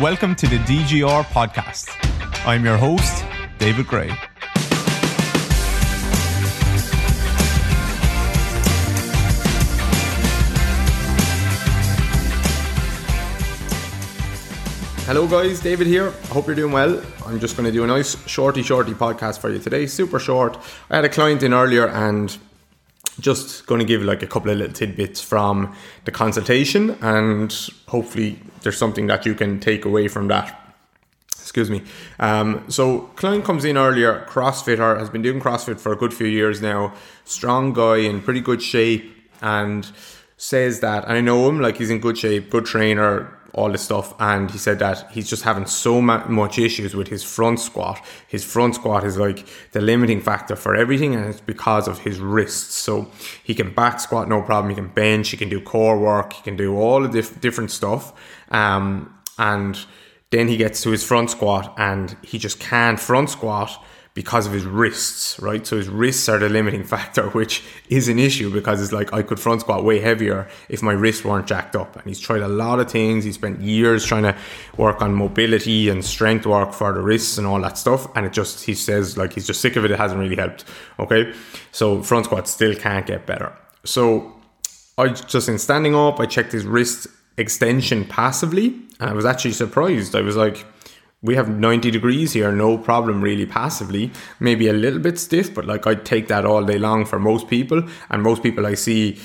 Welcome to the DGR podcast. I'm your host, David Grey. Hello, guys. David here. I hope you're doing well. I'm just going to do a nice shorty, shorty podcast for you today. Super short. I had a client in earlier and just going to give like a couple of little tidbits from the consultation, and hopefully, there's something that you can take away from that. Excuse me. Um, so, client comes in earlier, CrossFitter, has been doing CrossFit for a good few years now. Strong guy in pretty good shape, and says that, I know him, like he's in good shape, good trainer, all this stuff and he said that he's just having so much issues with his front squat. His front squat is like the limiting factor for everything and it's because of his wrists. So he can back squat no problem. He can bench he can do core work he can do all the different stuff um, and then he gets to his front squat and he just can't front squat because of his wrists, right? So his wrists are the limiting factor, which is an issue because it's like I could front squat way heavier if my wrists weren't jacked up. And he's tried a lot of things. He spent years trying to work on mobility and strength work for the wrists and all that stuff. And it just, he says, like he's just sick of it. It hasn't really helped. Okay. So front squat still can't get better. So I just in standing up, I checked his wrist extension passively and I was actually surprised. I was like, we have 90 degrees here, no problem really passively. Maybe a little bit stiff, but like I'd take that all day long for most people. And most people I see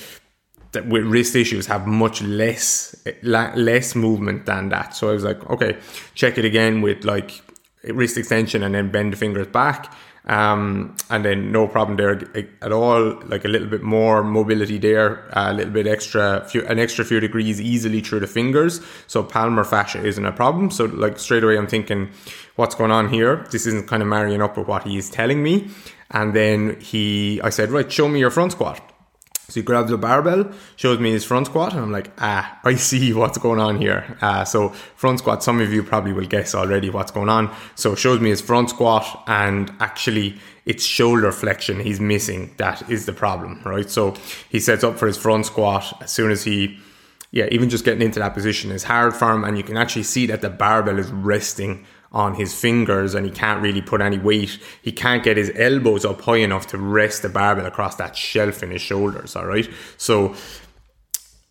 that with wrist issues have much less less movement than that. So I was like, okay, check it again with like wrist extension and then bend the fingers back um, and then no problem there at all. Like a little bit more mobility there, a little bit extra, few, an extra few degrees easily through the fingers. So palmar fascia isn't a problem. So like straight away, I'm thinking, what's going on here? This isn't kind of marrying up with what he is telling me. And then he, I said, right, show me your front squat. So he grabs a barbell, shows me his front squat, and I'm like, ah, I see what's going on here. Uh, so front squat, some of you probably will guess already what's going on. So shows me his front squat, and actually it's shoulder flexion he's missing. That is the problem, right? So he sets up for his front squat as soon as he, yeah, even just getting into that position is hard for him, and you can actually see that the barbell is resting on his fingers and he can't really put any weight. He can't get his elbows up high enough to rest the barbell across that shelf in his shoulders. All right. So,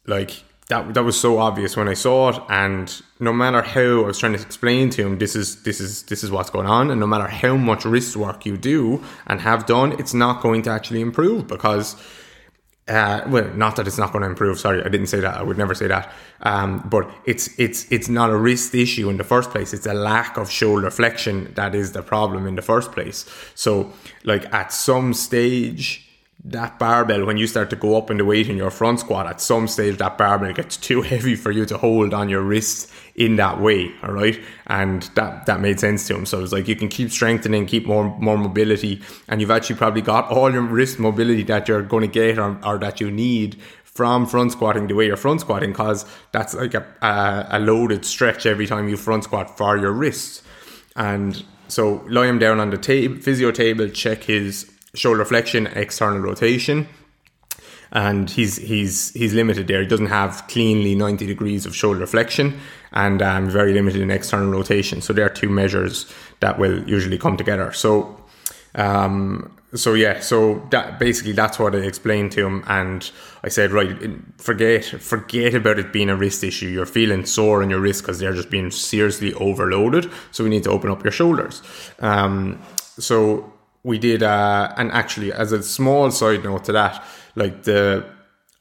like, that, that was so obvious when I saw it, and no matter how I was trying to explain to him, this is this is this is what's going on, and no matter how much wrist work you do and have done, it's not going to actually improve because uh, well, not that it's not going to improve. Sorry, I didn't say that. I would never say that. Um, but it's it's it's not a wrist issue in the first place. It's a lack of shoulder flexion that is the problem in the first place. So, like at some stage, that barbell, when you start to go up in the weight in your front squat, at some stage that barbell gets too heavy for you to hold on your wrists in that way. All right. And that, that made sense to him. So it's like you can keep strengthening, keep more, more mobility, and you've actually probably got all your wrist mobility that you're going to get or, or that you need from front squatting the way you're front squatting because that's like a, a, a loaded stretch every time you front squat for your wrists. And so lie him down on the table, physio table, check his shoulder flexion, external rotation. And he's he's he's limited there. He doesn't have cleanly 90 degrees of shoulder flexion and um, very limited in external rotation. So there are two measures that will usually come together. So um, so yeah, so that basically that's what I explained to him, and I said, right, forget forget about it being a wrist issue. You're feeling sore in your wrist because they're just being seriously overloaded. So we need to open up your shoulders. Um, so we did, uh, and actually, as a small side note to that, like the,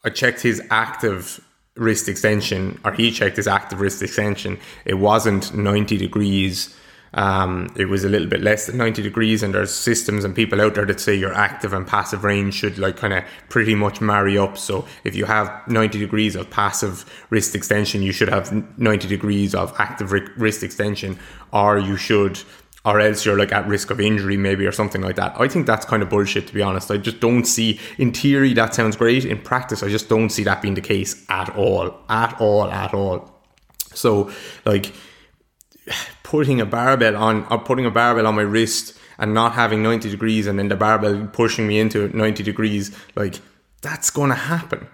I checked his active wrist extension, or he checked his active wrist extension. It wasn't 90 degrees. Um, it was a little bit less than 90 degrees, and there's systems and people out there that say your active and passive range should like kind of pretty much marry up. So if you have 90 degrees of passive wrist extension, you should have 90 degrees of active wrist extension, or you should or else you're like at risk of injury maybe or something like that. I think that's kind of bullshit to be honest. I just don't see in theory that sounds great. In practice, I just don't see that being the case at all. At all, at all. So like putting a barbell on or putting a barbell on my wrist and not having 90 degrees and then the barbell pushing me into 90 degrees, like that's gonna happen.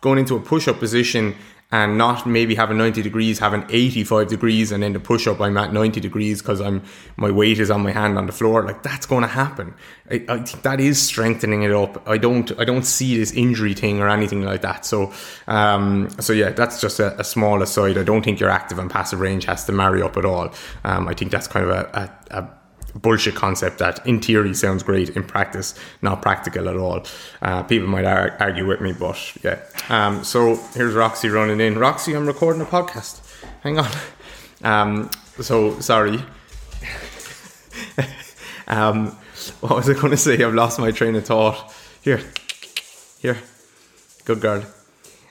Going into a push up position and not maybe having 90 degrees, having 85 degrees, and then the push up I'm at 90 degrees because I'm my weight is on my hand on the floor. Like that's going to happen. I, I, think that is strengthening it up. I don't I don't see this injury thing or anything like that. So um, so yeah, that's just a, a small aside. I don't think your active and passive range has to marry up at all. Um, I think that's kind of a, a, a bullshit concept that in theory sounds great in practice not practical at all. Uh, people might ar- argue with me but yeah. Um, so here's roxy running in. Roxy i'm recording a podcast. Hang on. Um, so sorry. Um, what was i going to say? I've lost my train of thought. Here. Here. Good girl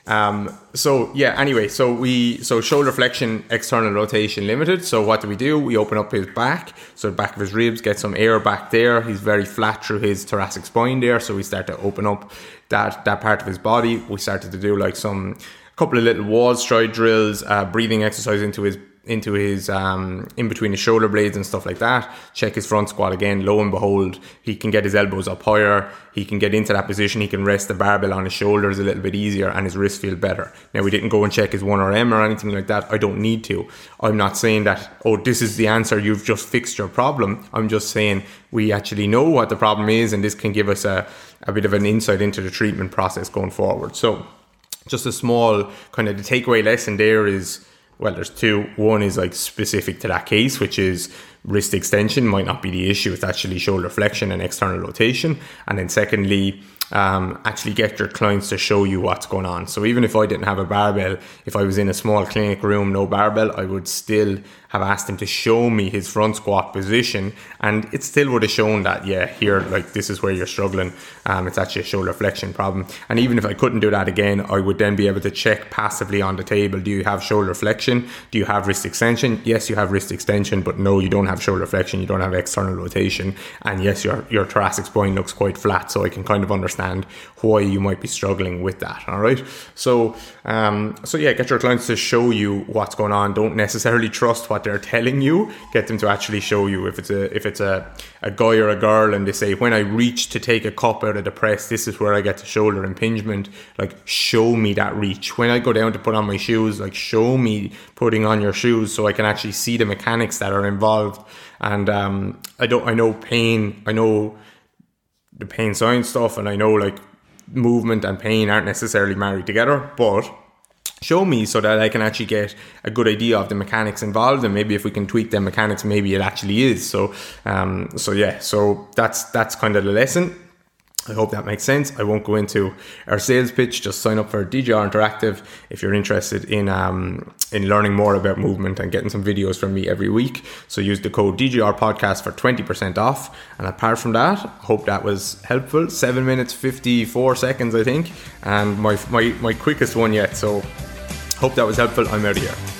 um, so yeah, anyway, so we so shoulder flexion, external rotation limited. So what do we do? We open up his back, so the back of his ribs, get some air back there. He's very flat through his thoracic spine there, so we start to open up that that part of his body. We started to do like some couple of little wall stride drills, uh, breathing exercise into his into his um, in between his shoulder blades and stuff like that. Check his front squat again. Lo and behold, he can get his elbows up higher. He can get into that position. He can rest the barbell on his shoulders a little bit easier, and his wrists feel better. Now we didn't go and check his one RM or anything like that. I don't need to. I'm not saying that. Oh, this is the answer. You've just fixed your problem. I'm just saying we actually know what the problem is, and this can give us a a bit of an insight into the treatment process going forward. So, just a small kind of the takeaway lesson there is well, there's two. One is like specific to that case, which is wrist extension might not be the issue. It's actually shoulder flexion and external rotation. And then secondly, um, actually get your clients to show you what's going on. So even if I didn't have a barbell, if I was in a small clinic room, no barbell, I would still have asked him to show me his front squat position, and it still would have shown that yeah, here like this is where you're struggling. Um, it's actually a shoulder flexion problem. And even if I couldn't do that again, I would then be able to check passively on the table: Do you have shoulder flexion? Do you have wrist extension? Yes, you have wrist extension, but no, you don't have shoulder flexion. You don't have external rotation, and yes, your your thoracic spine looks quite flat. So I can kind of understand why you might be struggling with that. All right. So um, so yeah, get your clients to show you what's going on. Don't necessarily trust what they're telling you. Get them to actually show you if it's a if it's a, a guy or a girl and they say when I reach to take a cup out of the press, this is where I get the shoulder impingement. Like show me that reach. When I go down to put on my shoes, like show me putting on your shoes so I can actually see the mechanics that are involved. And um, I don't I know pain. I know the pain science stuff, and I know like movement and pain aren't necessarily married together, but show me so that I can actually get a good idea of the mechanics involved and maybe if we can tweak the mechanics maybe it actually is. So um so yeah so that's that's kind of the lesson I hope that makes sense. I won't go into our sales pitch. Just sign up for DGR Interactive if you're interested in um, in learning more about movement and getting some videos from me every week. So use the code DGR Podcast for twenty percent off. And apart from that, hope that was helpful. Seven minutes fifty four seconds, I think, and my my my quickest one yet. So Hope that was helpful. I'm out of here.